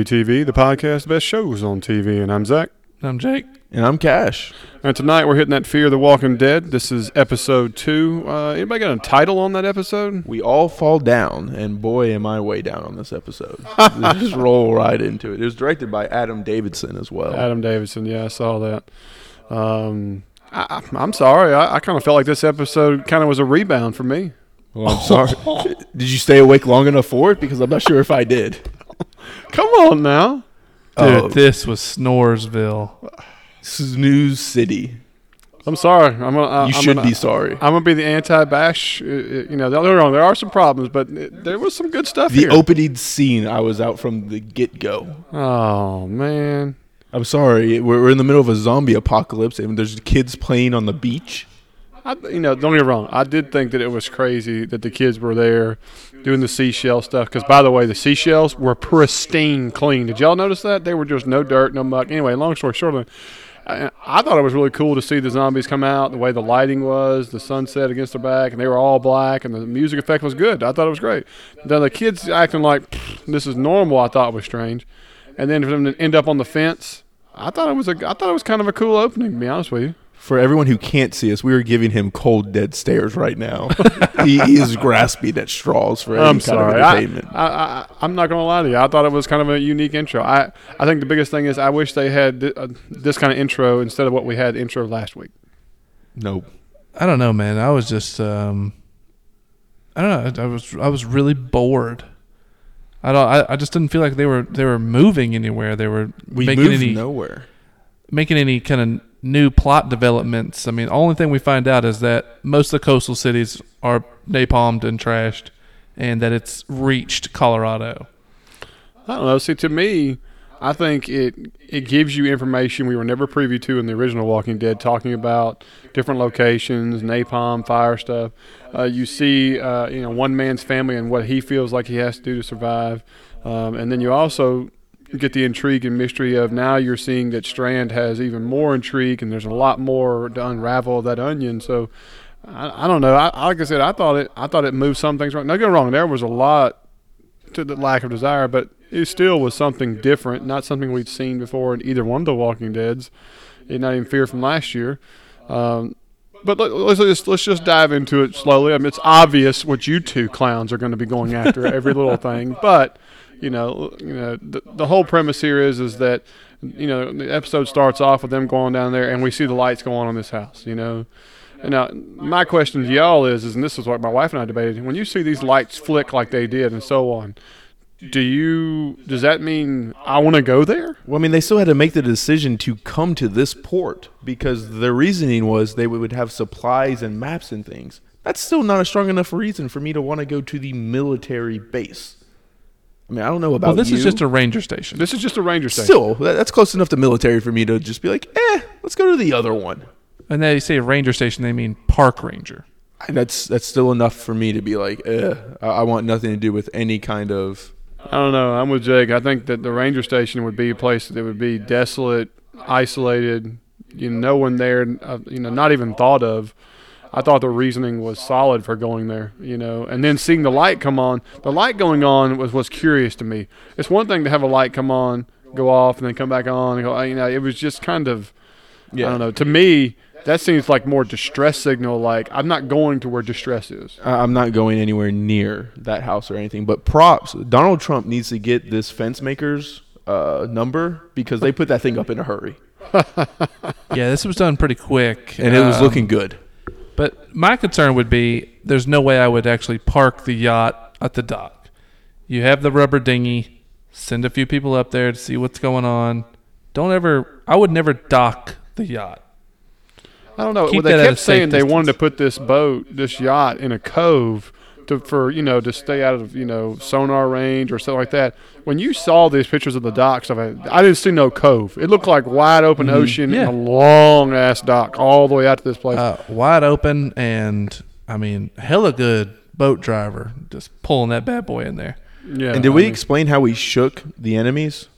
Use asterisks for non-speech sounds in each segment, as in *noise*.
Welcome to Bleed TV, the podcast, best shows on TV, and I'm Zach. I'm Jake. And I'm Cash. And tonight we're hitting that Fear the Walking Dead. This is episode two. Uh, anybody got a title on that episode? We all fall down, and boy, am I way down on this episode. *laughs* Just roll right into it. It was directed by Adam Davidson as well. Adam Davidson. Yeah, I saw that. Um, I, I'm sorry. I, I kind of felt like this episode kind of was a rebound for me. Well, I'm sorry. *laughs* did you stay awake long enough for it? Because I'm not sure if I did. Come on now. Dude, Oh. this was Snoresville. Snooze City. I'm sorry. I'm gonna. I, You I'm should gonna, be sorry. I'm gonna be the anti-bash. Uh, uh, You know, don't get me wrong. There are some problems, but it, there was some good stuff The here. opening scene, I was out from the get go. oh man. I'm sorry. We're, we're in the middle of a zombie apocalypse, and there's kids playing on the beach. I, you know, don't get me wrong. I did think that it was crazy that the kids were there doing the seashell stuff. Because, by the way, the seashells were pristine clean. Did y'all notice that? They were just no dirt, no muck. Anyway, long story short, I, I thought it was really cool to see the zombies come out, the way the lighting was, the sunset against their back, and they were all black, and the music effect was good. I thought it was great. Then the kids acting like this is normal, I thought was strange. And then for them to end up on the fence, I thought it was a, I thought it was kind of a cool opening. To be honest with you. For everyone who can't see us, we are giving him cold, dead stares right now. *laughs* he, he is grasping at straws for any I'm kind sorry. of I, entertainment. I, I, I'm not going to lie to you. I thought it was kind of a unique intro. I, I think the biggest thing is I wish they had th- uh, this kind of intro instead of what we had intro last week. nope. I don't know, man. I was just um I don't know. I was I was really bored. I don't I, I just didn't feel like they were they were moving anywhere. They were We making moved any nowhere. making any kind of new plot developments. I mean, the only thing we find out is that most of the coastal cities are napalmed and trashed and that it's reached Colorado. I don't know. See, to me, I think it it gives you information we were never privy to in the original Walking Dead, talking about different locations, napalm, fire stuff. Uh, you see, uh, you know, one man's family and what he feels like he has to do to survive, um, and then you also get the intrigue and mystery of now you're seeing that Strand has even more intrigue, and there's a lot more to unravel that onion. So. I, I don't know. I, like I said, I thought it. I thought it moved some things wrong. Don't get wrong. There was a lot to the lack of desire, but it still was something different, not something we'd seen before in either one of the Walking Deads, and not even Fear from last year. Um, but let, let's just let's just dive into it slowly. I mean, it's obvious what you two clowns are going to be going after every little thing, but you know, you know, the, the whole premise here is is that you know the episode starts off with them going down there, and we see the lights go on in this house. You know. And now, my question to y'all is, is, and this is what my wife and I debated: when you see these lights flick like they did, and so on, do you? Does that mean I want to go there? Well, I mean, they still had to make the decision to come to this port because their reasoning was they would have supplies and maps and things. That's still not a strong enough reason for me to want to go to the military base. I mean, I don't know about Well, this you. is just a ranger station. This is just a ranger station. still that, that's close enough to military for me to just be like, eh, let's go to the other one. And they say ranger station, they mean park ranger. And that's that's still enough for me to be like, eh, I, I want nothing to do with any kind of. I don't know. I'm with Jake. I think that the ranger station would be a place that would be desolate, isolated. You know, no one there. Uh, you know, not even thought of. I thought the reasoning was solid for going there. You know, and then seeing the light come on. The light going on was was curious to me. It's one thing to have a light come on, go off, and then come back on. And go, you know, it was just kind of. I don't know. To me, that seems like more distress signal. Like I'm not going to where distress is. I- I'm not going anywhere near that house or anything. But props, Donald Trump needs to get this fence maker's uh, number because they put that thing up in a hurry, *laughs* Yeah, this was done pretty quick. and it was Um, looking good. But my concern would be there's no way I would actually park the yacht at the dock. You have the rubber dinghy, send a few people up there to see what's going on. Don't ever, I would never dock the yacht. I don't know. Keep well, they kept saying they wanted to put this boat, this yacht, in a cove to for you know to stay out of you know sonar range or something like that. When you saw these pictures of the docks, stuff, I, I didn't see no cove. It looked like wide open ocean Yeah. and a long ass dock all the way out to this place. Uh, wide open, and I mean, hella good boat driver just pulling that bad boy in there. yeah. and did I we mean, explain how we shook the enemies?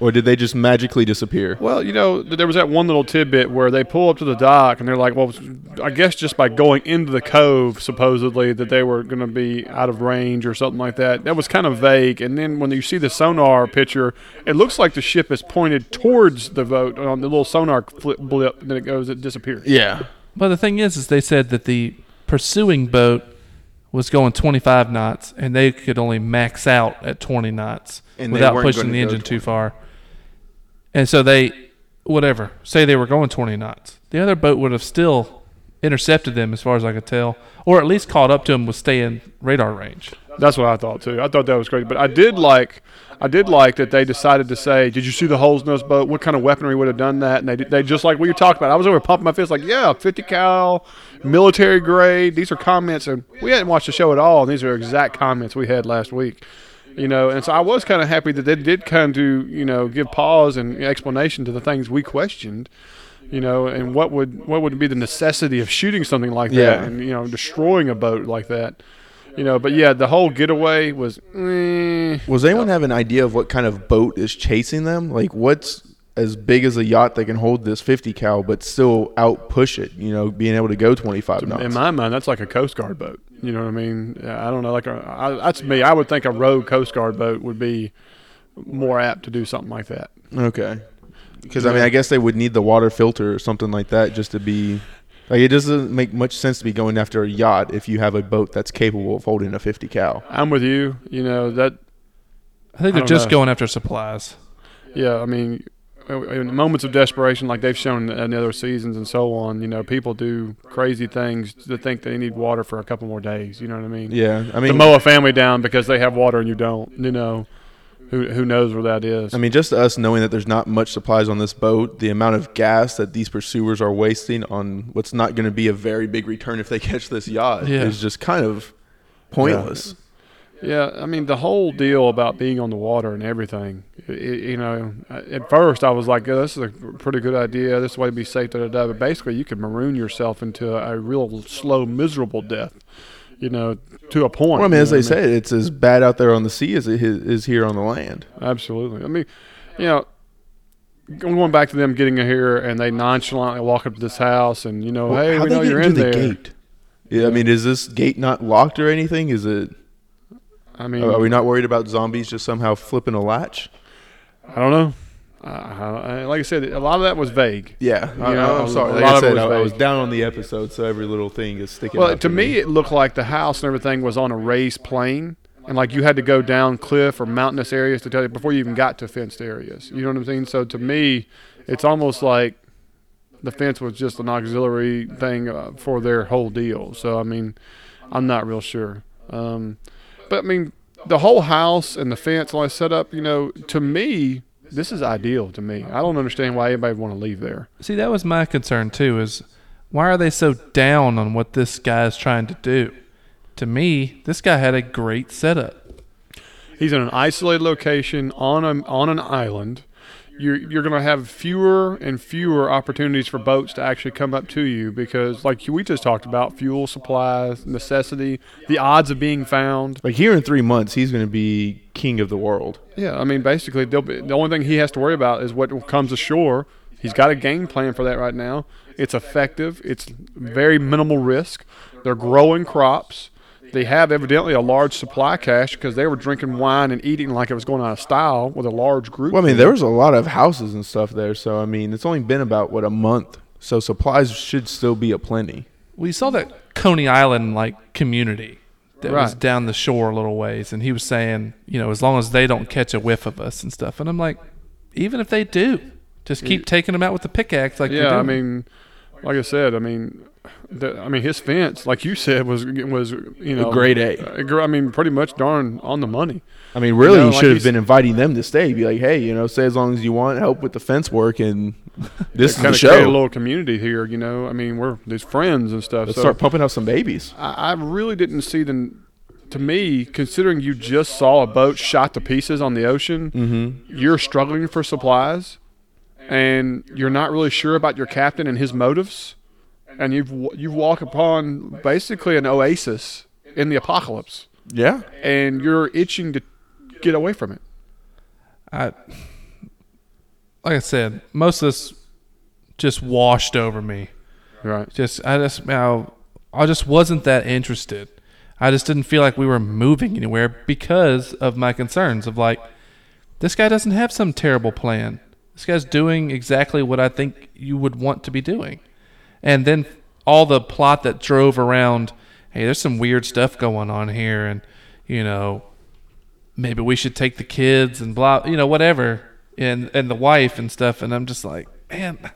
Or did they just magically disappear? Well, you know, there was that one little tidbit where they pull up to the dock and they're like, well, I guess just by going into the cove, supposedly, that they were going to be out of range or something like that. That was kind of vague. And then when you see the sonar picture, it looks like the ship is pointed towards the boat on the little sonar flip blip, and then it goes, it disappears. Yeah. But the thing is, is they said that the pursuing boat was going 25 knots, and they could only max out at 20 knots And without pushing the engine 20. too far. And so they, whatever, say they were going 20 knots. The other boat would have still intercepted them, as far as I could tell, or at least caught up to them with staying radar range. That's what I thought too. I thought that was great, but I did like, I did like that they decided to say, "Did you see the holes in this boat? What kind of weaponry would have done that?" And they they just like what you talked about. I was over pumping my fist like, "Yeah, 50 cal, military grade." These are comments, and we hadn't watched the show at all. And these are exact comments we had last week. You know, and so I was kind of happy that they did kind of, you know, give pause and explanation to the things we questioned. You know, and what would what would be the necessity of shooting something like that Yeah. and you know destroying a boat like that? You know, but yeah, the whole getaway was. Eh, Was anyone have an idea of what kind of boat is chasing them? Like, what's as big as a yacht that can hold this 50 cal, but still out push it? You know, being able to go 25 knots. in my mind, that's like a Coast Guard boat. You know what I mean? I don't know. Like a, I, that's me. I would think a rogue Coast Guard boat would be more apt to do something like that. Okay. Because I mean, I guess they would need the water filter or something like that just to be. Like, it doesn't make much sense to be going after a yacht if you have a boat that's capable of holding a 50 cal. I'm with you. You know that. I think they're don't just know. going after supplies. Yeah, I mean, in moments of desperation, like they've shown in other seasons and so on, you know, people do crazy things to think they need water for a couple more days. You know what I mean? Yeah, I mean to mow a family down because they have water and you don't. You know, who who knows where that is? I mean, just us knowing that there's not much supplies on this boat, the amount of gas that these pursuers are wasting on what's not going to be a very big return if they *laughs* catch this yacht Yeah. is just kind of pointless. Yeah, I mean the whole deal about being on the water and everything. i you know, uh, at first I was like, oh, "This is a pretty good idea. This way to be safe." Da, da, da. But basically, you could maroon yourself into a, real slow, miserable death. You know, to a point. Well, I mean, as they what say, it's as bad out there on the sea as it is here on the land. Absolutely. I mean, you know, going back to them getting here and they nonchalantly walk up to this house and you know, hey, we know you're in the there. gate? Yeah, I mean, is this gate not locked or anything? Is it? I mean, Are we not worried about zombies just somehow flipping a latch? I don't know. Uh, like I said, a lot of that was vague. Yeah, I, know, I'm sorry. a Like lot I of it said, was I, I was down on the episode, so every little thing is sticking. Well, to me, it looked like the house and everything was on a raised plane, and like you had to go down cliff or mountainous areas to tell you before you even got to fenced areas. You know what I'm saying? So to me, it's almost like the fence was just an auxiliary thing uh, for their whole deal. So I mean, I'm not real sure. Um, but I mean, the whole house and the fence, all that set up. You know, to me, this is ideal. To me, I don't understand why anybody would want to leave there. See, that was my concern too. Is why are they so down on what this guy is trying to do? To me, this guy had a great setup. He's in an isolated location on a, on an island. You're you're going to have fewer and fewer opportunities for boats to actually come up to you because, like we just talked about, fuel supplies, necessity, the odds of being found. like here in three months, he's going to be king of the world. Yeah, I mean, basically, they'll be, the only thing he has to worry about is what comes ashore. He's got a game plan for that right now. It's effective. It's very minimal risk. They're growing crops. They have evidently a large supply cache because they were drinking wine and eating like it was going out of style with a large group. Well, I mean, there was a lot of houses and stuff there, so I mean, it's only been about what a month, so supplies should still be aplenty. We saw that Coney Island like community that was down the shore a little ways, and he was saying, you know, as long as they don't catch a whiff of us and stuff. And I'm like, even if they do, just keep taking them out with the pickaxe like you're yeah, I mean, like I said, I mean, the, I mean, his fence, like you said, was was you know grade A. uh, I mean, pretty much darn on the money. I mean, really, know, you like should have been inviting them to stay. Be like, hey, you know, stay as long as you want, help with the fence work, and *laughs* this is kind the of create a little community here. You know, I mean, we're these friends and stuff. Let's so start pumping out some babies. I, I really didn't see the. To me, considering you just saw a boat shot to pieces on the ocean, Mm-hmm. you're struggling for supplies, and you're not really sure about your captain and his motives, and you've you walk upon basically an oasis in the apocalypse, Yeah, and you're itching to get away from it. I, like I said, most of this just washed over me. Right. Just I just I, I just wasn't that interested. I just didn't feel like we were moving anywhere because of my concerns of like this guy doesn't have some terrible plan. This guy's doing exactly what I think you would want to be doing. And then all the plot that drove around, hey, there's some weird stuff going on here and you know, maybe we should take the kids and blah, you know, whatever, and and the wife and stuff and I'm just like, man,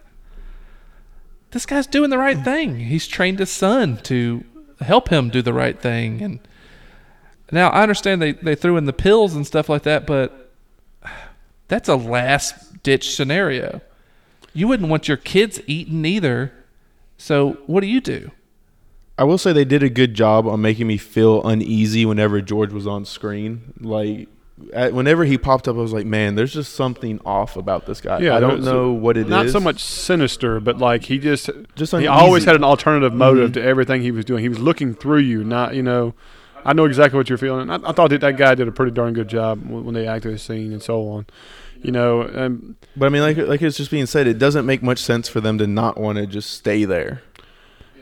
this guy's doing the right thing. He's trained his son to help him do the right thing. And now I understand they, they threw in the pills and stuff like that, but that's a last ditch scenario. You wouldn't want your kids eaten either. So what do you do? I will say they did a good job on making me feel uneasy whenever George was on screen. Like at, whenever he popped up, I was like, "Man, there's just something off about this guy." Yeah, I don't there's know what it is. Not so much sinister, but like he just Just he uneasy. always had an alternative motive Mm-hmm. to everything he was doing. He was looking through you, not you know. I know exactly what you're feeling. I, I thought that that guy did a pretty darn good job when, when they acted the scene and so on. You know, and But I mean, like like it's just being said, it doesn't make much sense for them to not want to just stay there.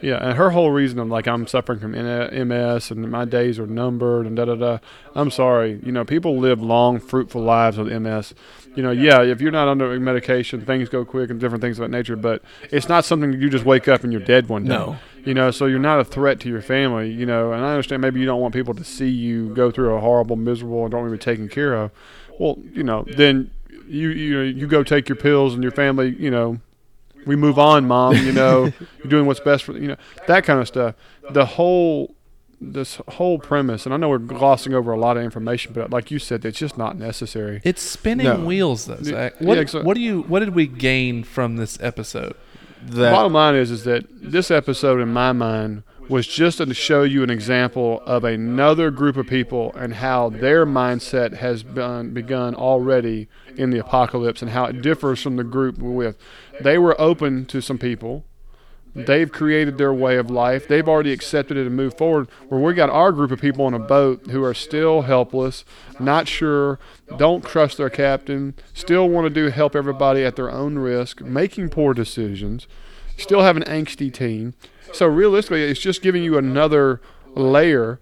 Yeah, and her whole reason of like I'm suffering from MS and my days are numbered and da da da. I'm sorry, you know, people live long, fruitful lives with MS. You know, yeah, if you're not under medication, things go quick and different things of that nature. But it's not something that you just wake up and you're dead one day. No. You know, so you're not a threat to your family. You know, and I understand maybe you don't want people to see you go through a horrible, miserable, and don't want to be taken care of. Well, you know, then you you know you go take your pills and your family. You know, we move on, mom. You know, *laughs* you're doing what's best for you know that kind of stuff. The whole this whole premise, and I know we're glossing over a lot of information, but like you said, it's just not necessary. It's spinning No. wheels though, Yeah, Zach. yeah, What, exactly. what do you what did we gain from this episode? That Bottom line is, is that this episode, in my mind, was just to show you an example of another group of people and how their mindset has been, begun already in the apocalypse and how it differs from the group we're with. They were open to some people. They've created their way of life. They've already accepted it and moved forward. Where we got our group of people on a boat who are still helpless, not sure, don't trust their captain, still want to do help everybody at their own risk, making poor decisions, still have an angsty teen. So realistically, it's just giving you another layer,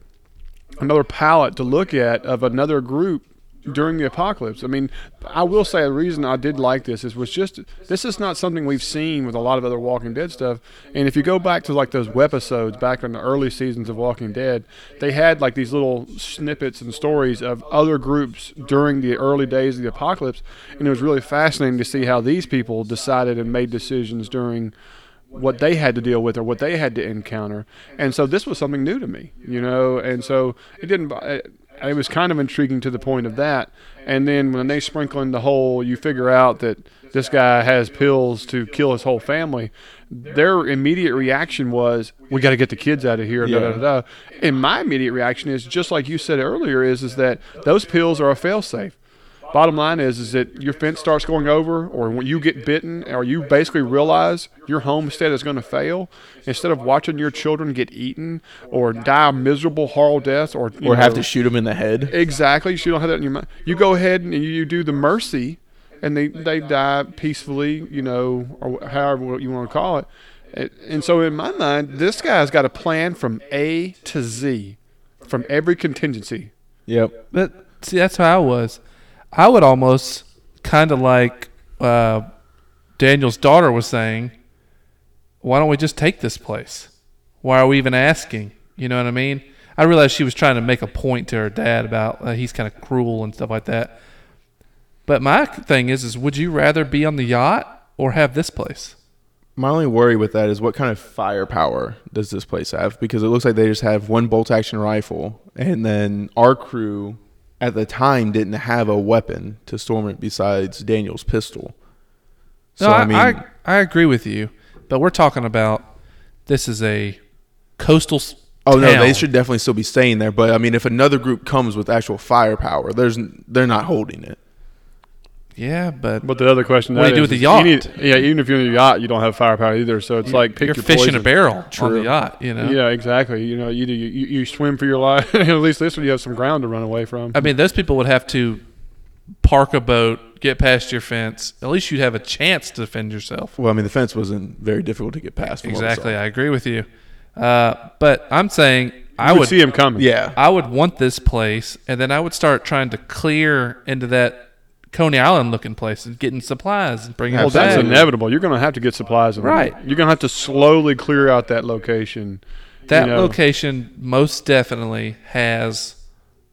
another palette to look at of another group during the apocalypse. I mean, I will say the reason I did like this is was just this is not something we've seen with a lot of other Walking Dead stuff. And if you go back to like those webisodes back in the early seasons of Walking Dead, they had like these little snippets and stories of other groups during the early days of the apocalypse, and it was really fascinating to see how these people decided and made decisions during what they had to deal with or what they had to encounter. And so this was something new to me, you know, and so it didn't it, it was kind of intriguing to the point of that. And then when they sprinkle in the whole you figure out that this guy has pills to kill his whole family, their immediate reaction was we got to get the kids out of here da, da, da, da. And my immediate reaction is just like you said earlier is is that those pills are a failsafe. Bottom line is, is that your fence starts going over, or when you get bitten, or you basically realize your homestead is going to fail. Instead of watching your children get eaten or die a miserable, horrible deaths, or you or have know- to shoot them in the head. exactly, you don't have that in your mind. You go ahead and you, you do the mercy, and they they die peacefully, you know, or however you want to call it. And- And so, in my mind, this guy's got a plan from A to Z, from every contingency. Yep. But see, that's how I was. I would almost kind of like uh, Daniel's daughter was saying, "Why don't we just take this place? Why are we even asking?" You know what I mean? I realized she was trying to make a point to her dad about uh, he's kind of cruel and stuff like that. But my thing is, is would you rather be on the yacht or have this place? My only worry with that is what kind of firepower does this place have? Because it looks like they just have one bolt action rifle, and then our crew at the time didn't have a weapon to storm it besides Daniel's pistol. No, I, I, I agree with you, but we're talking about this is a coastal. oh no, they should definitely still be staying there. But I mean, if another group comes with actual firepower, there's they're not holding it. Yeah, but But the other question, What do you do with the is you yacht? need- yeah, even if you're in a yacht, you don't have firepower either. So it's like pick you're your fishing poison. a barrel on True. the yacht. You know. Yeah, exactly. You know, either you, you, you swim for your life. *laughs* At least this one you have some ground to run away from. I mean, those people would have to park a boat, get past your fence. At least you'd have a chance to defend yourself. Well, I mean, the fence wasn't very difficult to get past. from Exactly. I agree with you. Uh, but I'm saying I I would would see him coming. Yeah. I would want this place, and then I would start trying to clear into that Coney Island looking place and getting supplies and bringing Well, it that's back. inevitable. You're going to have to get supplies. Right. You're going to have to slowly clear out that location. That you know. location most definitely has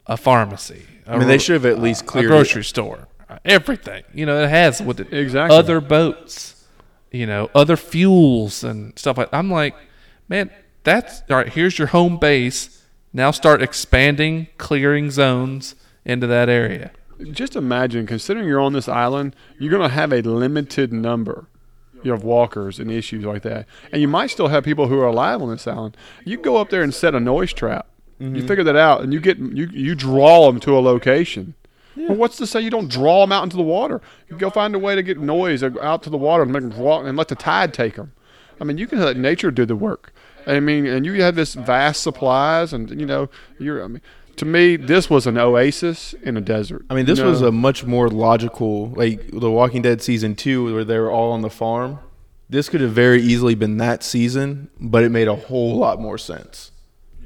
a pharmacy. I mean, they should have at least a cleared grocery store, uh, everything. You know, it has with it Exactly. other boats, you know, other fuels and stuff like. I'm like, man, that's all right. Here's your home base. Now start expanding, clearing zones into that area. Just imagine, considering you're on this island, you're going to have a limited number you have walkers and issues like that. And you might still have people who are alive on this island. You go up there and set a noise trap. You mm-hmm. figure that out, and you get you you draw them to a location. Well, what's to say you don't draw them out into the water? You go find a way to get noise out to the water and make them draw, and let the tide take them. I mean, you can let nature do the work. I mean, and you have this vast supplies, and you know, you're. I mean, to me, this was an oasis in a desert. I mean, this You was a much more logical, like The Walking Dead season two, where they were all on the farm. This could have very easily been that season, but it made a whole lot more sense.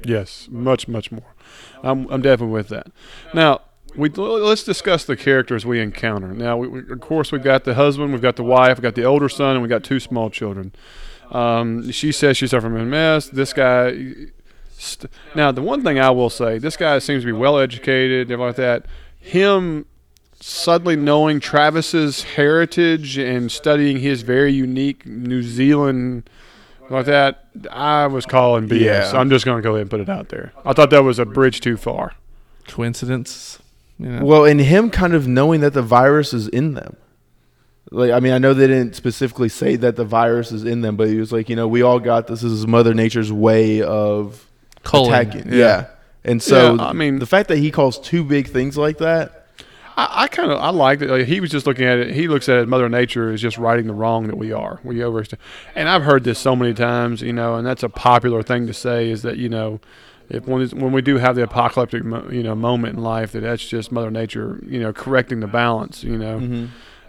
Yes, much, much more. I'm, I'm definitely with that. Now, we let's discuss the characters we encounter. Now, we, we, of course, we've got the husband, we've got the wife, we've got the older son, and we've got two small children. Um, she says she's suffering from MS. This guy. St- now, the one thing I will say, this guy seems to be well educated, everything like that. Him suddenly knowing Travis's heritage and studying his very unique New Zealand like that, I was calling BS. Yeah. I'm just going to go ahead and put it out there. I thought that was a bridge too far. Coincidence? You know? Well, and him kind of knowing that the virus is in them. Like, I mean, I know they didn't specifically say that the virus is in them, but he was like, you know, we all got this. This is Mother Nature's way of Culling, attacking. yeah. Yeah. And so, Yeah, I mean- the fact that he calls two big things like that, I, I kind of I liked it. Like, he was just looking at it. He looks at it. Mother Nature is just righting the wrong that we are. We overstand. And I've heard this so many times, you know, and that's a popular thing to say is that you know, if when when we do have the apocalyptic mo- you know moment in life, that that's just Mother Nature, you know, correcting the balance, you know. Mm-hmm.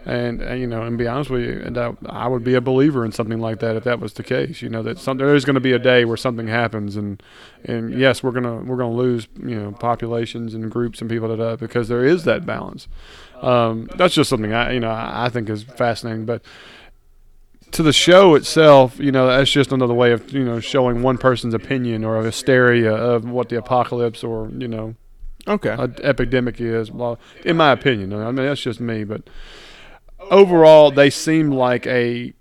And, and you know, and be honest with you, and I, I would be a believer in something like that if that was the case. You know, that some, there is going to be a day where something happens, and and yes, we're gonna we're gonna lose you know populations and groups and people that uh, because there is that balance. Um, that's just something I you know I, I think is fascinating. But to the show itself, you know, that's just another way of you know showing one person's opinion or a hysteria of what the apocalypse or you know okay. epidemic is. Well, in my opinion, I mean that's just me, but overall, they seem like a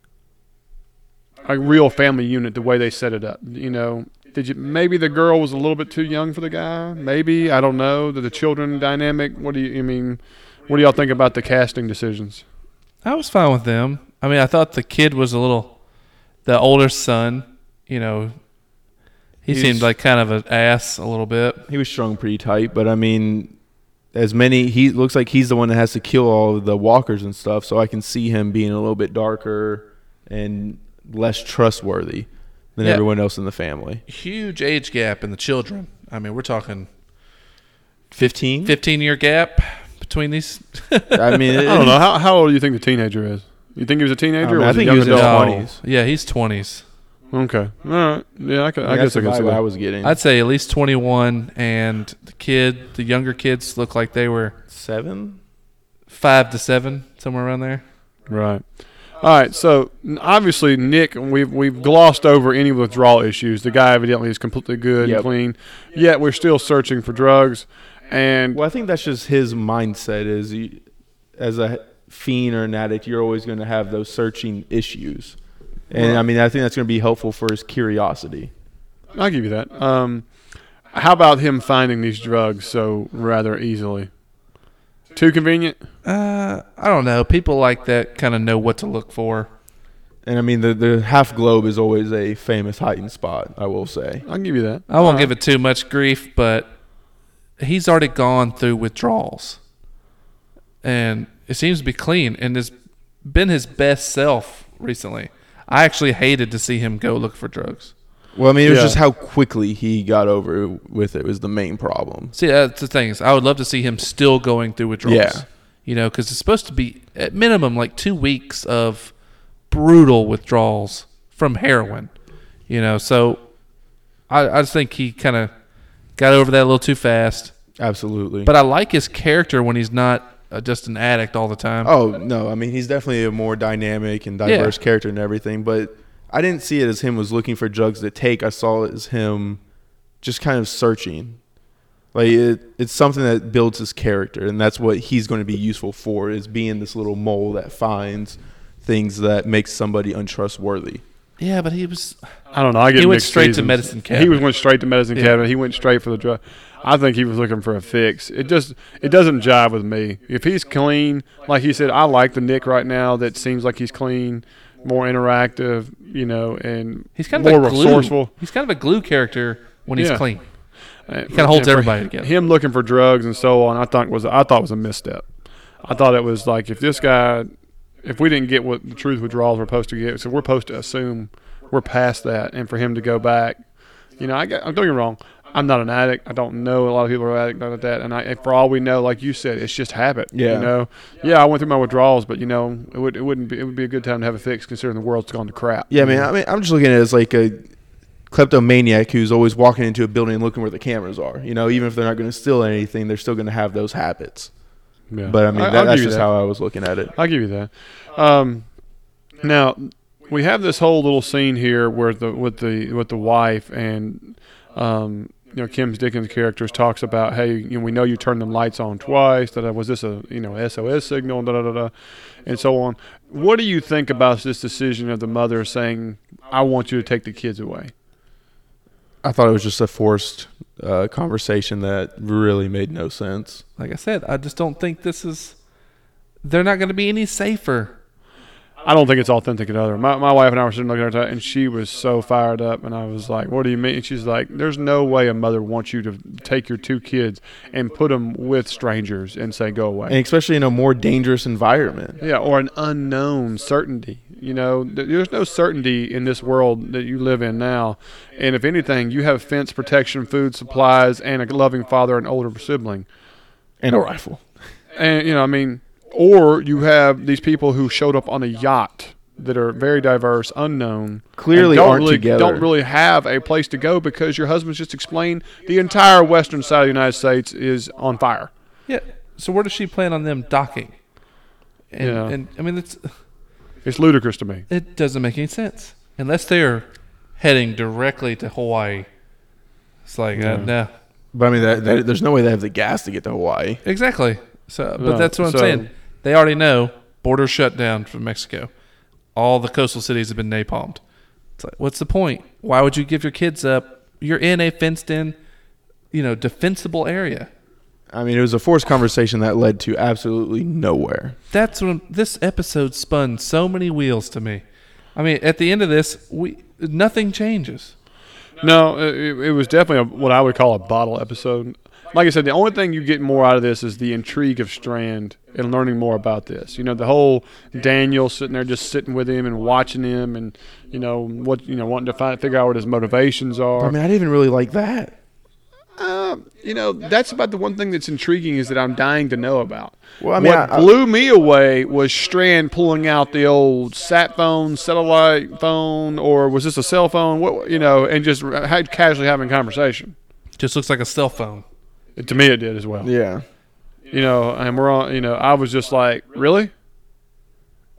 a real family unit the way they set it up. You know, did you maybe the girl was a little bit too young for the guy? Maybe I don't know. The, the children dynamic. What do you? I mean, what do y'all think about the casting decisions? I was fine with them. I mean, I thought the kid was a little, the older son, you know, he He's- seemed like kind of an ass a little bit. He was strung pretty tight, but I mean, as many he looks like he's the one that has to kill all of the walkers and stuff. So I can see him being a little bit darker and less trustworthy than Yeah. everyone else in the family. Huge age gap in the children. I mean, we're talking Fifteen. 15 year gap between these. *laughs* I mean, *laughs* I don't know. How, how old do you think the teenager is? You think he was a teenager? Oh, I mean, or I think a he was in his 20s. Yeah, he's 20s. Okay. All right. Yeah, I, could, I, that's guess I the can see vibe I was getting. I'd say at least 21, and the kid, the younger kids, look like they were seven. five to seven, somewhere around there. Right. All right. So obviously, Nick, we've we've glossed over any withdrawal issues. The guy evidently is completely good Yep. and clean. Yet we're still searching for drugs. And Well, I think that's just his mindset. Is he, as a fiend or an addict, you're always going to have those searching issues, and I mean, I think that's going to be helpful for his curiosity. I'll give you that. Um, how about him finding these drugs so rather easily? Too convenient. Uh, I don't know. People like that kind of know what to look for. And I mean, the the half globe is always a famous hiding spot. I will say. I'll give you that. I won't give it too much grief, but he's already gone through withdrawals, and it seems to be clean, and has been his best self recently. I actually hated to see him go look for drugs. Well, I mean, it was Yeah. just how quickly he got over with it was the main problem. See, that's the thing is, I would love to see him still going through withdrawals. Yeah. You know, because it's supposed to be at minimum like two weeks of brutal withdrawals from heroin. You know, so I, I just think he kind of got over that a little too fast. Absolutely. But I like his character when he's not uh, just an addict all the time. Oh no, I mean he's definitely a more dynamic and diverse Yeah. character and everything, but I didn't see it as him was looking for drugs to take. I saw it as him just kind of searching. Like it, it's something that builds his character, and that's what he's going to be useful for is being this little mole that finds things that makes somebody untrustworthy. Yeah, but he was. I don't know. I get He went mixed straight to seasons. medicine He was went straight to medicine Yeah. cabinet. He went straight for the drug. I think he was looking for a fix. It just it doesn't jive with me. If he's clean, like he said, I like the Nick right now. That seems like he's clean, more interactive, you know, and He's kind of more resourceful. He's kind of a glue character when he's Yeah. clean. Uh, he kinda holds everybody together. Him looking for drugs and so on, I thought was I thought was a misstep. I thought it was like if this guy, if we didn't get what the truth withdrawals we're supposed to get, so we're supposed to assume we're past that, and for him to go back, you know, I got, don't get me wrong. I'm not an addict. I don't know a lot of people are addict like that, and I, and for all we know, like you said, it's just habit. Yeah. You know, yeah, I went through my withdrawals, but you know, it would it wouldn't be it would be a good time to have a fix considering the world's gone to crap. Yeah, man. I mean, I'm just looking at it as like a kleptomaniac who's always walking into a building and looking where the cameras are. You know, even if they're not going to steal anything, they're still going to have those habits. Yeah. But I mean, that, I'll that's just that. how I was looking at it. I'll give you that. Um, now we have this whole little scene here where the with the with the wife and um, you know Kim Dickens' characters talks about hey you know, we know you turned them lights on twice that was this a you know SOS signal da da da da and so on. What do you think about this decision of the mother saying I want you to take the kids away? I thought it was just a forced uh, conversation that really made no sense. Like I said, I just don't think this is. They're not going to be any safer. I don't think it's authentic at all. My, my wife and I were sitting looking at her, and she was so fired up. And I was like, "What do you mean?" And she's like, "There's no way a mother wants you to take your two kids and put them with strangers and say go away." And especially in a more dangerous environment. yeah, or an unknown certainty. You know, there's no certainty in this world that you live in now. And if anything, you have fence protection, food supplies, and a loving father and older sibling. And a rifle. And you know, I mean, or you have these people who showed up on a yacht that are very diverse, unknown, Clearly don't aren't really, together. Don't really have a place to go because your husband's just explained the entire western side of the United States is on fire. Yeah. So where does she plan on them docking? And, Yeah. and I mean, it's It's ludicrous to me. it doesn't make any sense unless they're heading directly to Hawaii. It's like uh, no, But I mean, that, that, there's no way they have the gas to get to Hawaii. exactly. So, but No, that's what I'm so- saying. They already know border shut down from Mexico. All the coastal cities have been napalmed. It's like, what's the point? Why would you give your kids up? You're in a fenced-in, you know, defensible area. I mean, it was a forced conversation that led to absolutely nowhere. that's when this episode spun so many wheels to me. I mean, at the end of this, we nothing changes. No, it, it was definitely a, what I would call a bottle episode. Like I said, the only thing you get more out of this is the intrigue of Strand and learning more about this. You know, the whole Daniel sitting there, just sitting with him and watching him, and you know what you know, wanting to find figure out what his motivations are. I mean, I didn't even really like that. Um, you know, that's about the one thing that's intriguing is that I'm dying to know about. Well, I mean, what I- I- blew me away was Strand pulling out the old sat phone, satellite phone, or was this a cell phone? What you know, and just had casually having conversation. Just looks like a cell phone. To me, it did as well. Yeah. You know, and we're on. You know, I was just like, really.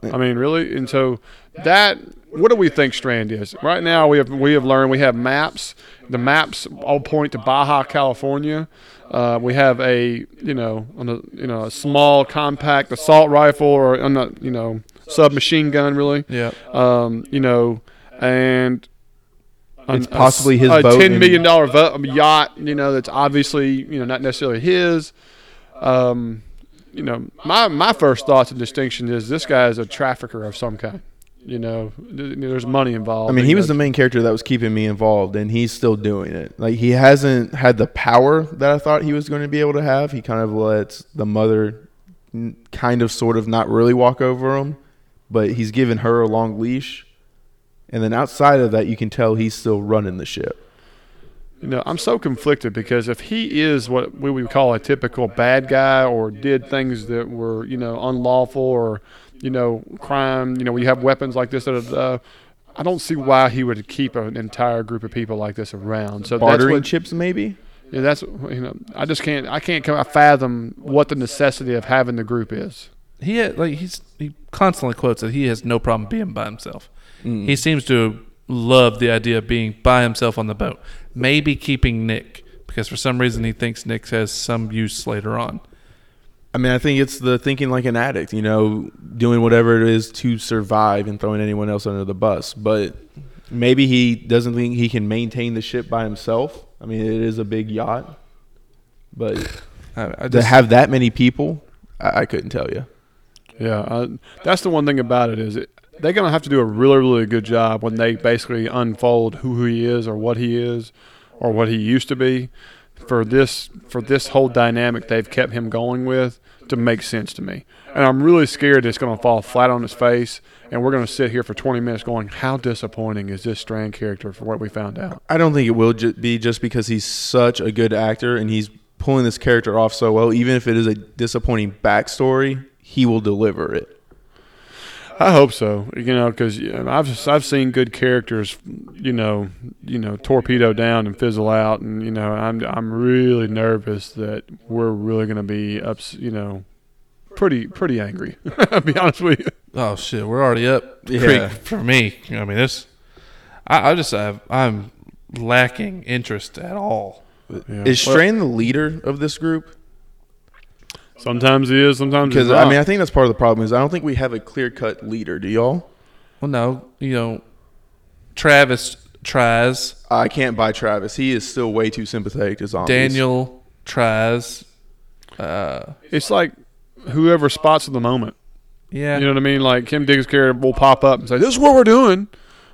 I mean, really, and so that. What do we think Strand is right now? We have we have learned we have maps. The maps all point to Baja, California. Uh, we have a you know on a you know a small compact assault rifle or I'm not you know submachine gun really. Yeah. Um, you know, and It's possibly his a boat ten million dollar vo- yacht. You know, that's obviously you know not necessarily his. Um, you know, my my first thoughts and distinction is this guy is a trafficker of some kind. You know, there's money involved. I mean, he was the main character that was keeping me involved, and he's still doing it. Like he hasn't had the power that I thought he was going to be able to have. He kind of lets the mother, kind of, sort of, not really walk over him, but he's given her a long leash. And then outside of that, you can tell he's still running the ship. You know, I'm so conflicted because if he is what we would call a typical bad guy or did things that were, you know, unlawful or, you know, crime, you know, we have weapons like this, that, uh, I don't see why he would keep an entire group of people like this around. So Bartering that's what, chips, maybe. yeah, that's you know, I just can't, I can't come, I fathom what the necessity of having the group is. He had, like he's he constantly quotes that he has no problem being by himself. He seems to love the idea of being by himself on the boat. Maybe keeping Nick because for some reason he thinks Nick has some use later on. I mean, I think it's the thinking like an addict, you know, doing whatever it is to survive and throwing anyone else under the bus. But maybe he doesn't think he can maintain the ship by himself. I mean, it is a big yacht, but *sighs* I, I to have that many people, I, I couldn't tell you. Yeah, uh, that's the one thing about it is it, they're gonna have to do a really, really good job when they basically unfold who he is or what he is or what he used to be. For this, for this whole dynamic they've kept him going with to make sense to me, and I'm really scared it's gonna fall flat on his face, and we're gonna sit here for 20 minutes going, "How disappointing is this Strand character for what we found out?" I don't think it will be just because he's such a good actor and he's pulling this character off so well. Even if it is a disappointing backstory, he will deliver it. I hope so. You know, because I've I've seen good characters, you know, you know, torpedo down and fizzle out, and you know, I'm I'm really nervous that we're really going to be ups, you know, pretty pretty angry. *laughs* I'll be honest with you. oh shit, we're already up Yeah. creek for me. I mean this. I, I just have I'm lacking interest at all. Yeah. Is Strand the leader of this group? Sometimes he is, sometimes he's Because. I mean, I think that's part of the problem. Is I don't think we have a clear cut leader. Do y'all? Well, no, you know, Travis tries, I can't buy Travis. He is still way too sympathetic to zombies. Daniel tries. Uh, it's like whoever spots at the moment. yeah, You know what I mean? Like Kim Dickens' character will pop up and say, "This is what we're doing,"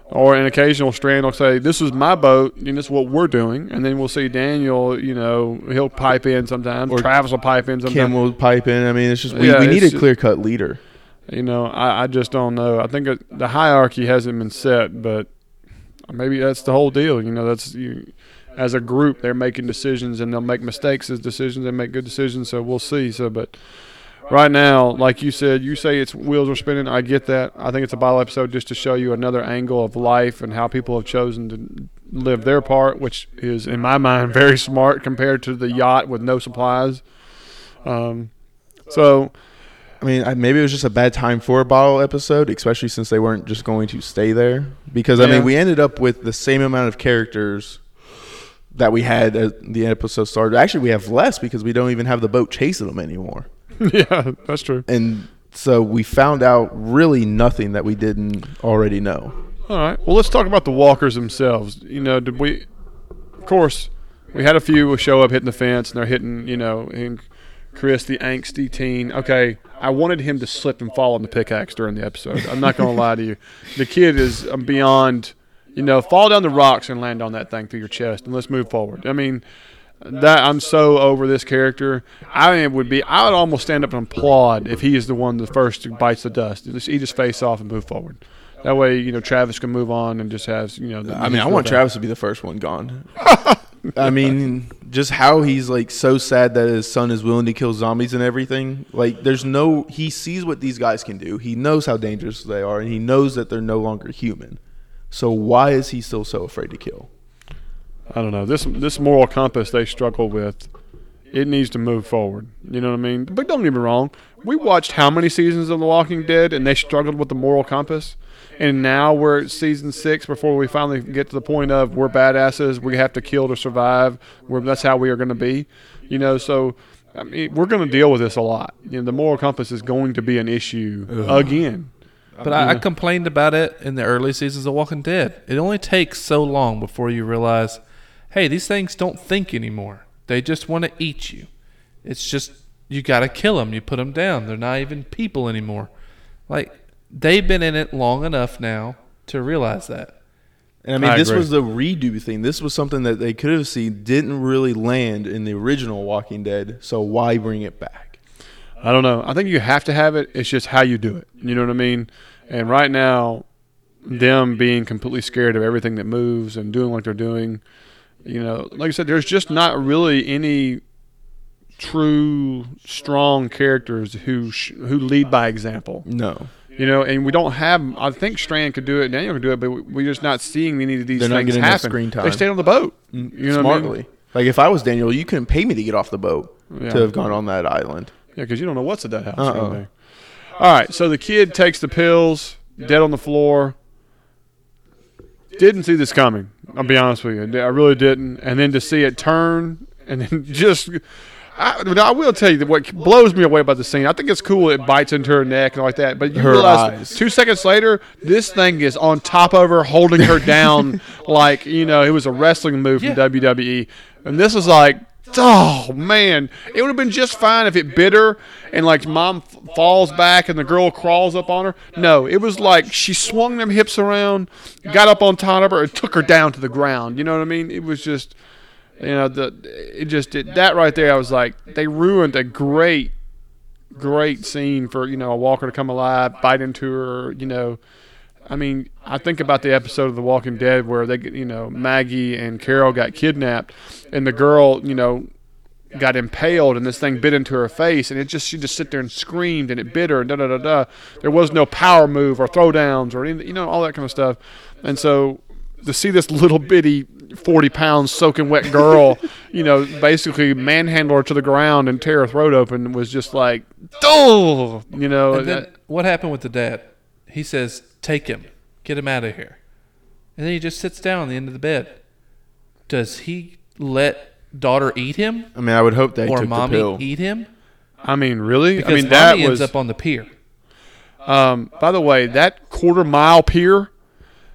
or an occasional strand will say, "This is my boat, and this is what we're doing." And then we'll see Daniel. You know, he'll pipe in sometimes. Or Travis will pipe in sometimes. Kim will pipe in. I mean, it's just we, Yeah, we need a clear cut leader. You know, I, I just don't know. I think the hierarchy hasn't been set, but maybe that's the whole deal. You know, that's you. As a group, they're making decisions, and they'll make mistakes as decisions. They make good decisions, so we'll see. So, but right now, like you said, you say it's wheels are spinning. I get that. I think it's a bottle episode just to show you another angle of life and how people have chosen to live their part, which is, in my mind, very smart compared to the yacht with no supplies. Um, so. I mean, maybe it was just a bad time for a bottle episode, especially since they weren't just going to stay there. Because I Yeah. mean, we ended up with the same amount of characters that we had as the episode started. Actually, we have less because we don't even have the boat chasing them anymore. *laughs* yeah, that's true. And so we found out really nothing that we didn't already know. All right. Well, let's talk about the walkers themselves. You know, did we? Of course, we had a few show up hitting the fence, and they're hitting. You know, and Chris, the angsty teen. Okay, I wanted him to slip and fall on the pickaxe during the episode. I'm not going to lie to you. The kid is um, beyond. You know, fall down the rocks and land on that thing through your chest, and let's move forward. I mean, that I'm so over this character. I would be. I would almost stand up and applaud if he is the one the first who bites the dust. Just eat his face off and move forward. That way, you know, Travis can move on and just has you know. The, I mean, I want Travis to be the first one gone. *laughs* I mean, just how he's like so sad that his son is willing to kill zombies and everything. Like, there's no. He sees what these guys can do. He knows how dangerous they are, and he knows that they're no longer human. So why is he still so afraid to kill? I don't know this this moral compass they struggle with. It needs to move forward. You know what I mean? But don't get me wrong. We watched how many seasons of The Walking Dead, and they struggled with the moral compass. And now we're at season six before we finally get to the point of we're badasses. We have to kill to survive. We're, that's how we are going to be. You know, so I mean, we're going to deal with this a lot. You know, the moral compass is going to be an issue again. But I, I complained about it in the early seasons of Walking Dead. It only takes so long before you realize, hey, these things don't think anymore. They just want to eat you. It's just you got to kill them. You put them down. They're not even people anymore. Like they've been in it long enough now to realize that. And I mean, I this agree. was the redo thing. This was something that they could have seen didn't really land in the original Walking Dead. So why bring it back? I don't know. I think you have to have it. It's just how you do it. You know what I mean? And right now, them being completely scared of everything that moves and doing what they're doing, You know, like I said, there's just not really any true strong characters who sh- who lead by example. No, You know, and we don't have. I think Strand could do it, Daniel could do it, but we- we're just not seeing any of these They're things happen. screen time. They stayed on the boat. Mm, you know what I smartly. mean? Like if I was Daniel, you couldn't pay me to get off the boat Yeah. to have gone on that island. Yeah, because you don't know what's at that house. Uh-uh. All right, so the kid takes the pills, dead on the floor. Didn't see this coming. I'll be honest with you. I really didn't. And then to see it turn and then *laughs* just. I, I will tell you that what blows me away about the scene. I think it's cool it bites into her neck and like that, but you Her realize eyes. two seconds later, this thing is on top of her, holding her down *laughs* like you know it was a wrestling move from Yeah. WWE, and this is like, oh man, it would have been just fine if it bit her and like mom falls back and the girl crawls up on her. No, it was like she swung them hips around, got up on top of her, and took her down to the ground. You know what I mean? It was just, you know, the it just did that right there. I was like, they ruined a great, great scene for you know a walker to come alive, bite into her. You know, I mean, I think about the episode of The Walking Dead where they, get you know, Maggie and Carol got kidnapped, and the girl, you know, got impaled, and this thing bit into her face, and it just she just sit there and screamed, and it bit her, and da da da da. There was no power move or throwdowns or anything, you know, all that kind of stuff, and so to see this little bitty. 40 pounds soaking wet girl, *laughs* you know, basically manhandle her to the ground and tear her throat open was just like, oh, you know. Then what happened with the dad? He says, "Take him, get him out of here," and then he just sits down on the end of the bed. Does he let daughter eat him, I mean, I would hope they or took mommy the pill. eat him? I mean, really? Because I mean, that mommy was. ends up on the pier. Um, by the way, that quarter mile pier,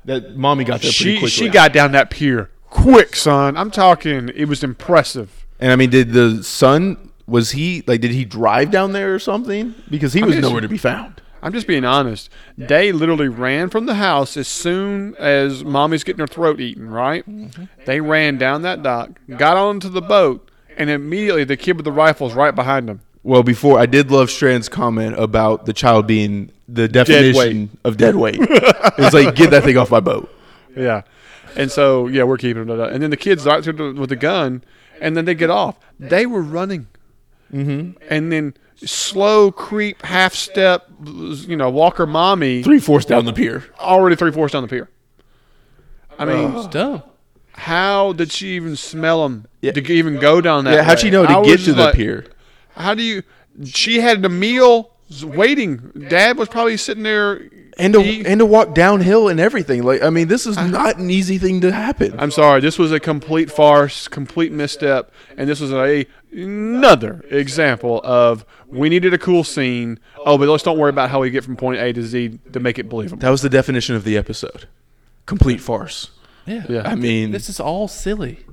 That mommy got there pretty she quickly. she got down that pier quick, son. I'm talking. It was impressive. And I mean, did the son was he like? Did he drive down there or something? Because he was mean, nowhere to be found. I'm just being honest. They literally ran from the house as soon as mommy's getting her throat eaten. Right? Mm-hmm. They ran down that dock, got onto the boat, and immediately the kid with the rifle's right behind them. Well, before I did love Strand's comment about the child being the definition of dead weight. it's like get that thing off my boat. *laughs* Yeah. And so, yeah, we're keeping it. And then the kids right there with the gun, and then they get off. They were running. Mm-hmm. And then slow creep, half step, you know, Walker mommy Three fourths down the pier. already three fourths down the pier. I mean, It's dumb. how did she even smell them Yeah. to even go down that? Yeah, how'd she way? know to I get to the like, pier? How do you? She had a meal waiting. Dad was probably sitting there. And to, eat- and to walk downhill and everything. Like I mean, this is not an easy thing to happen. I'm sorry. This was a complete farce, complete misstep, and this was a another example of we needed a cool scene. Oh, but let's don't worry about how we get from point A to Z to make it believable. That was the definition of the episode. Complete farce. Yeah. Yeah. I mean, This is all silly.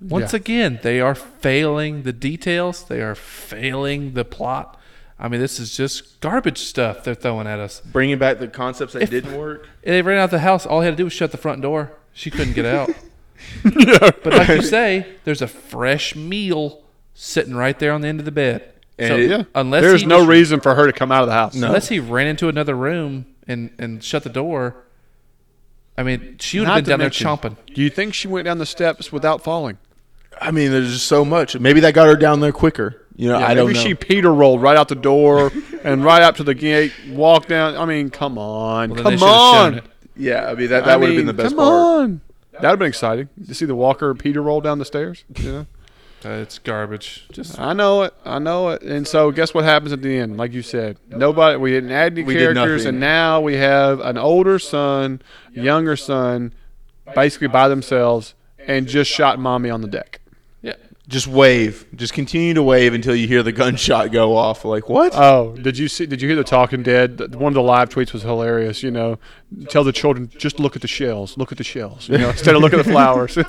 Once Yeah. again, they are failing the details. They are failing the plot. I mean, this is just garbage stuff they're throwing at us. bringing back the concepts that If- didn't work. They ran out the house. All he had to do was shut the front door. She couldn't get out. *laughs* But like you say, there's a fresh meal sitting right there on the end of the bed. And so it- Yeah. unless there's he no just- reason for her to come out of the house. No. unless he ran into another room and and shut the door. I mean, she would Not have been down mention, there chomping. Do you think she went down the steps without falling? I mean, there's just so much. Maybe that got her down there quicker. You know, Yeah, I don't know. maybe know. she Peter rolled right out the door *laughs* and right up to the gate, walked down. I mean, come on, Well, come should have shown on. yeah, I mean that, I that would have been the best come part. on. That would have been exciting to see the Walker Peter roll down the stairs. Yeah. Uh, it's garbage. Just I know it. I know it. And so, guess what happens at the end? Like you said, nobody. We didn't add any We did characters, nothing. and now we have an older son, younger son, basically by themselves, and just shot mommy on the deck. yeah. Just wave. Just continue to wave until you hear the gunshot go off. Like what? Oh, did you see? Did you hear the Talking Dead? One of the live tweets was hilarious. You know, tell the children just look at the shells. Look at the shells. You know, instead of looking at the flowers. *laughs*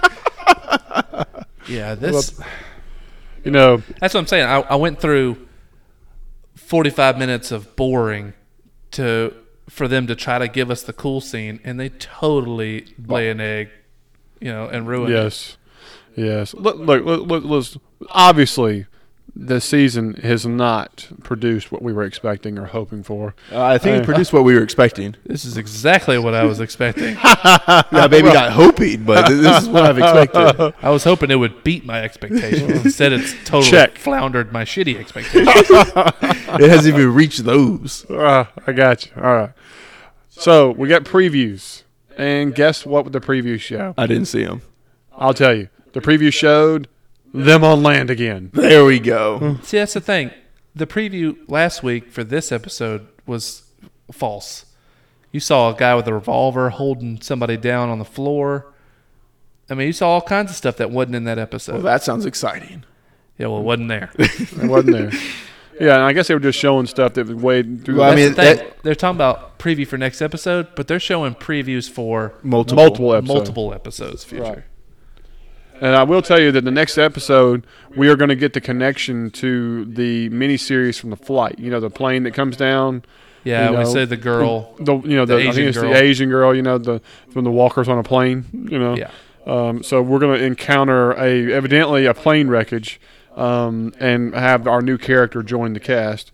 Yeah, this you know, that's what I'm saying. I, I went through 45 minutes of boring to for them to try to give us the cool scene, and they totally lay an egg, you know, and ruin it. Yes, yes. Look, look, look, look, let's- obviously, the season has not produced what we were expecting or hoping for. Uh, I think Uh, it produced what we were expecting. *laughs* This is exactly what I was expecting. *laughs* Yeah, maybe not hoping, but this is what I've expected. *laughs* I was hoping it would beat my expectations. Instead, it's totally Check. floundered my shitty expectations. It hasn't even reached those. Uh, I got you. All right. So we got previews, and guess what? The preview show. I didn't see them. I'll tell you. The preview showed them on land again. There we go. See, that's the thing. The preview last week for this episode was false. You saw a guy with a revolver holding somebody down on the floor. I mean, you saw all kinds of stuff that wasn't in that episode. Well, that sounds exciting. yeah, well, it wasn't there. *laughs* It wasn't there. *laughs* Yeah, and I guess they were just showing stuff that was way through. Well, I mean, the that- They're talking about preview for next episode, but they're showing previews for Multiple. multiple episodes. multiple episodes future. Right. And I will tell you that the next episode we are going to get the connection to the miniseries from the flight. You know, the plane that comes down. Yeah, You we said the girl. The you know The the, I Asian think it's girl. the Asian girl. You know the from the walkers on a plane. You know. Yeah. Um, so we're going to encounter a evidently a plane wreckage, um, and have our new character join the cast.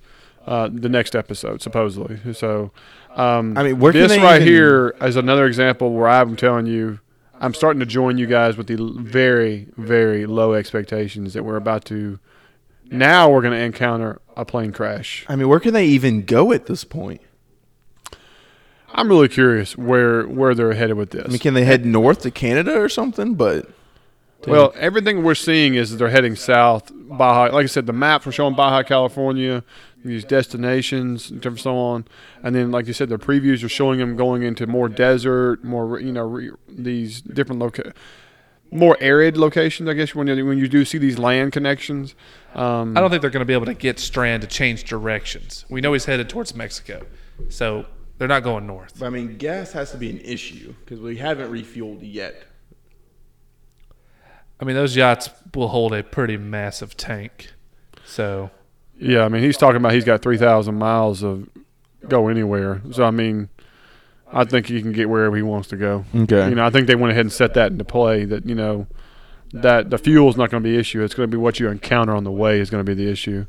Uh, the next episode, supposedly. So, um, I mean, where can this they right even- here is another example where I'm telling you, I'm starting to join you guys with the very, very low expectations that we're about to. Now we're going to encounter a plane crash. I mean, where can they even go at this point? I'm really curious where where they're headed with this. I mean, can they head north to Canada or something? But Well, everything we're seeing is that they're heading south. Baja, like I said, the maps were showing Baja California, these destinations, and so on. And then, like you said, the previews are showing them going into more desert, more you know re, these different loca- more arid locations. I guess when you, when you do see these land connections. Um, I don't think they're going to be able to get Strand to change directions. We know he's headed towards Mexico, so they're not going north. I mean, gas has to be an issue because we haven't refueled yet. I mean, those yachts will hold a pretty massive tank. So Yeah, I mean, he's talking about he's got 3,000 miles of go anywhere. So, I mean, I think he can get wherever he wants to go. Okay. You know, I think they went ahead and set that into play that, you know, that the fuel's not going to be the issue. It's going to be what you encounter on the way is going to be the issue.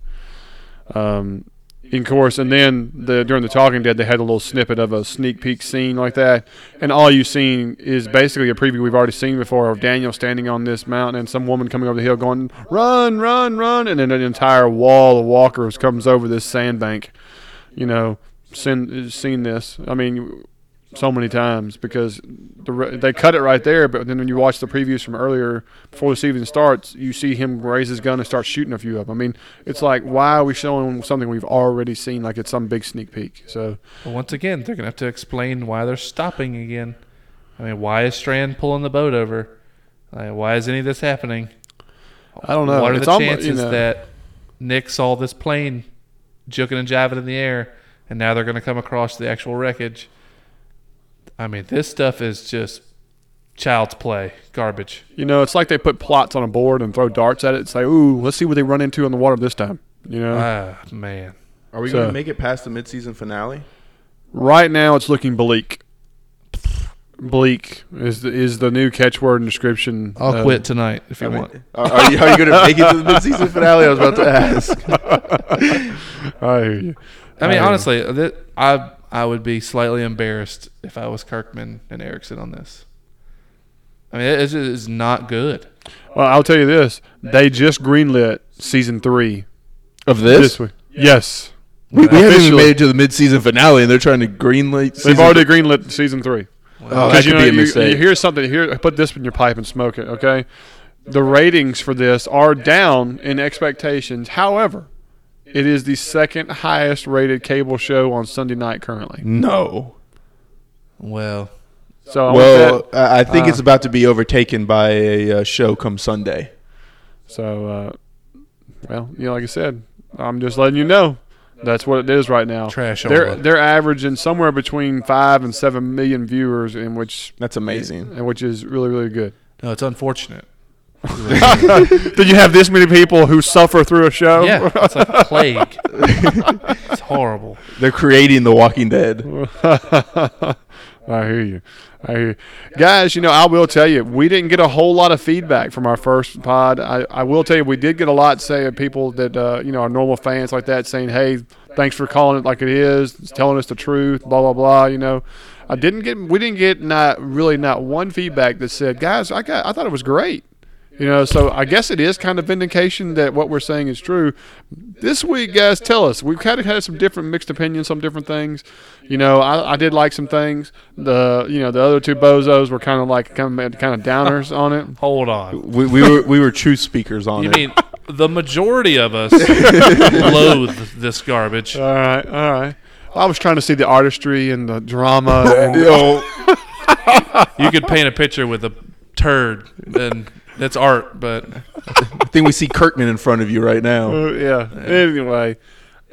Um, in course, and then the during the Talking Dead, they had a little snippet of a sneak peek scene like that, and all you've seen is basically a preview we've already seen before of Daniel standing on this mountain and some woman coming over the hill going, "Run, run, run!" and then an entire wall of walkers comes over this sandbank. You know, seen seen this. I mean, so many times because the, re- they cut it right there. But then when you watch the previews from earlier before this even starts, you see him raise his gun and start shooting a few of them. I mean, it's like why are we showing something we've already seen like it's some big sneak peek? So but once again, they're going to have to explain why they're stopping again. I mean, why is Strand pulling the boat over? Like, why is any of this happening? I don't know. What are It's the chances you know, that Nick saw this plane juking and jiving in the air, and now they're going to come across the actual wreckage? I mean, this stuff is just child's play, garbage. you know, it's like they put plots on a board and throw darts at it and say, "Ooh, let's see what they run into in the water this time." You know, Ah, man. Are we So- going to make it past the midseason finale? right now it's looking bleak. Bleak is the, is the new catchword and description. I'll uh, quit tonight if you I mean, want. *laughs* Are, are you, you going to make it to the *laughs* midseason finale? I was about to ask. *laughs* I hear you. I mean, I- honestly, that I I would be slightly embarrassed if I was Kirkman and Erickson on this. I mean, it is, it is not good. Well, I'll tell you this: they just greenlit season three Of this This week. Yes, We, we haven't even made it to the midseason finale, and they're trying to greenlight. they've season already greenlit season three. Oh, that Because you could know, be a you, mistake. you hear something here. Put this in your pipe and smoke it. Okay. The ratings for this are down in expectations. However, it is the second highest rated cable show on Sunday night currently. no. Well, So I Well, want that- I I think uh, it's about to be overtaken by a uh, show come Sunday. so uh, well, you know, like I said, I'm just letting you know. That's what it is right now. Trash They're only. they're averaging somewhere between five and seven million viewers, in which That's amazing. and which is really really good. no, it's unfortunate. *laughs* Did you have this many people who suffer through a show? Yeah, it's like a plague. *laughs* it's horrible. They're creating The Walking Dead. *laughs* I hear you. I hear you. Guys, you know, I will tell you, we didn't get a whole lot of feedback from our first pod. I, I will tell you, we did get a lot, say, of people that, uh, you know, are normal fans like that saying, hey, thanks for calling it like it is, it's telling us the truth, blah, blah, blah, you know. I didn't get, we didn't get not really not one feedback that said, guys, I got, I thought it was great. You know, so I guess it is kind of vindication that what we're saying is true. This week, guys, tell us. We've kind of had some different mixed opinions, some different things. You know, I, I did like some things. The you know the other two bozos were kind of like kind of kind of downers on it. *laughs* Hold on. We, we were we were truth speakers on You it. You mean the majority of us *laughs* loathe this garbage? All right, all right. I was trying to see the artistry and the drama and *laughs* You could paint a picture with a turd, and that's art. But I think we see Kirkman in front of you right now. Uh, yeah. Anyway,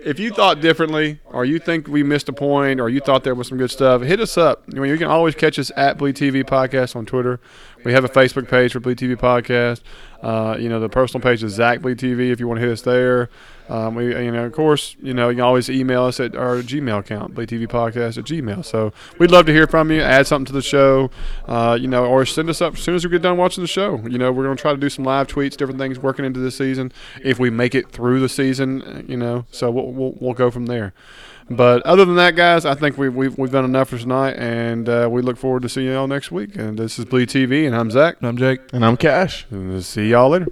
if you thought differently, or you think we missed a point, or you thought there was some good stuff, hit us up. I mean, you can always catch us at Bleed TV Podcast on Twitter. We have a Facebook page for Bleed TV Podcast. Uh, you know, the personal page is Zach Bleed TV if you want to hit us there. Um, we, you know, of course, you know, you can always email us at our Gmail account, Bleed TV Podcast at Gmail. So we'd love to hear from you. Add something to the show, uh, you know, or send us up as soon as we get done watching the show. You know, we're going to try to do some live tweets, different things working into the season. If we make it through the season, you know, so we'll, we'll, we'll go from there. But other than that, guys, I think we've, we've, we've done enough for tonight, and uh, we look forward to seeing y'all next week. And this is Bleed TV, and I'm Zach. And I'm Jake. And I'm Cash. And see y'all later.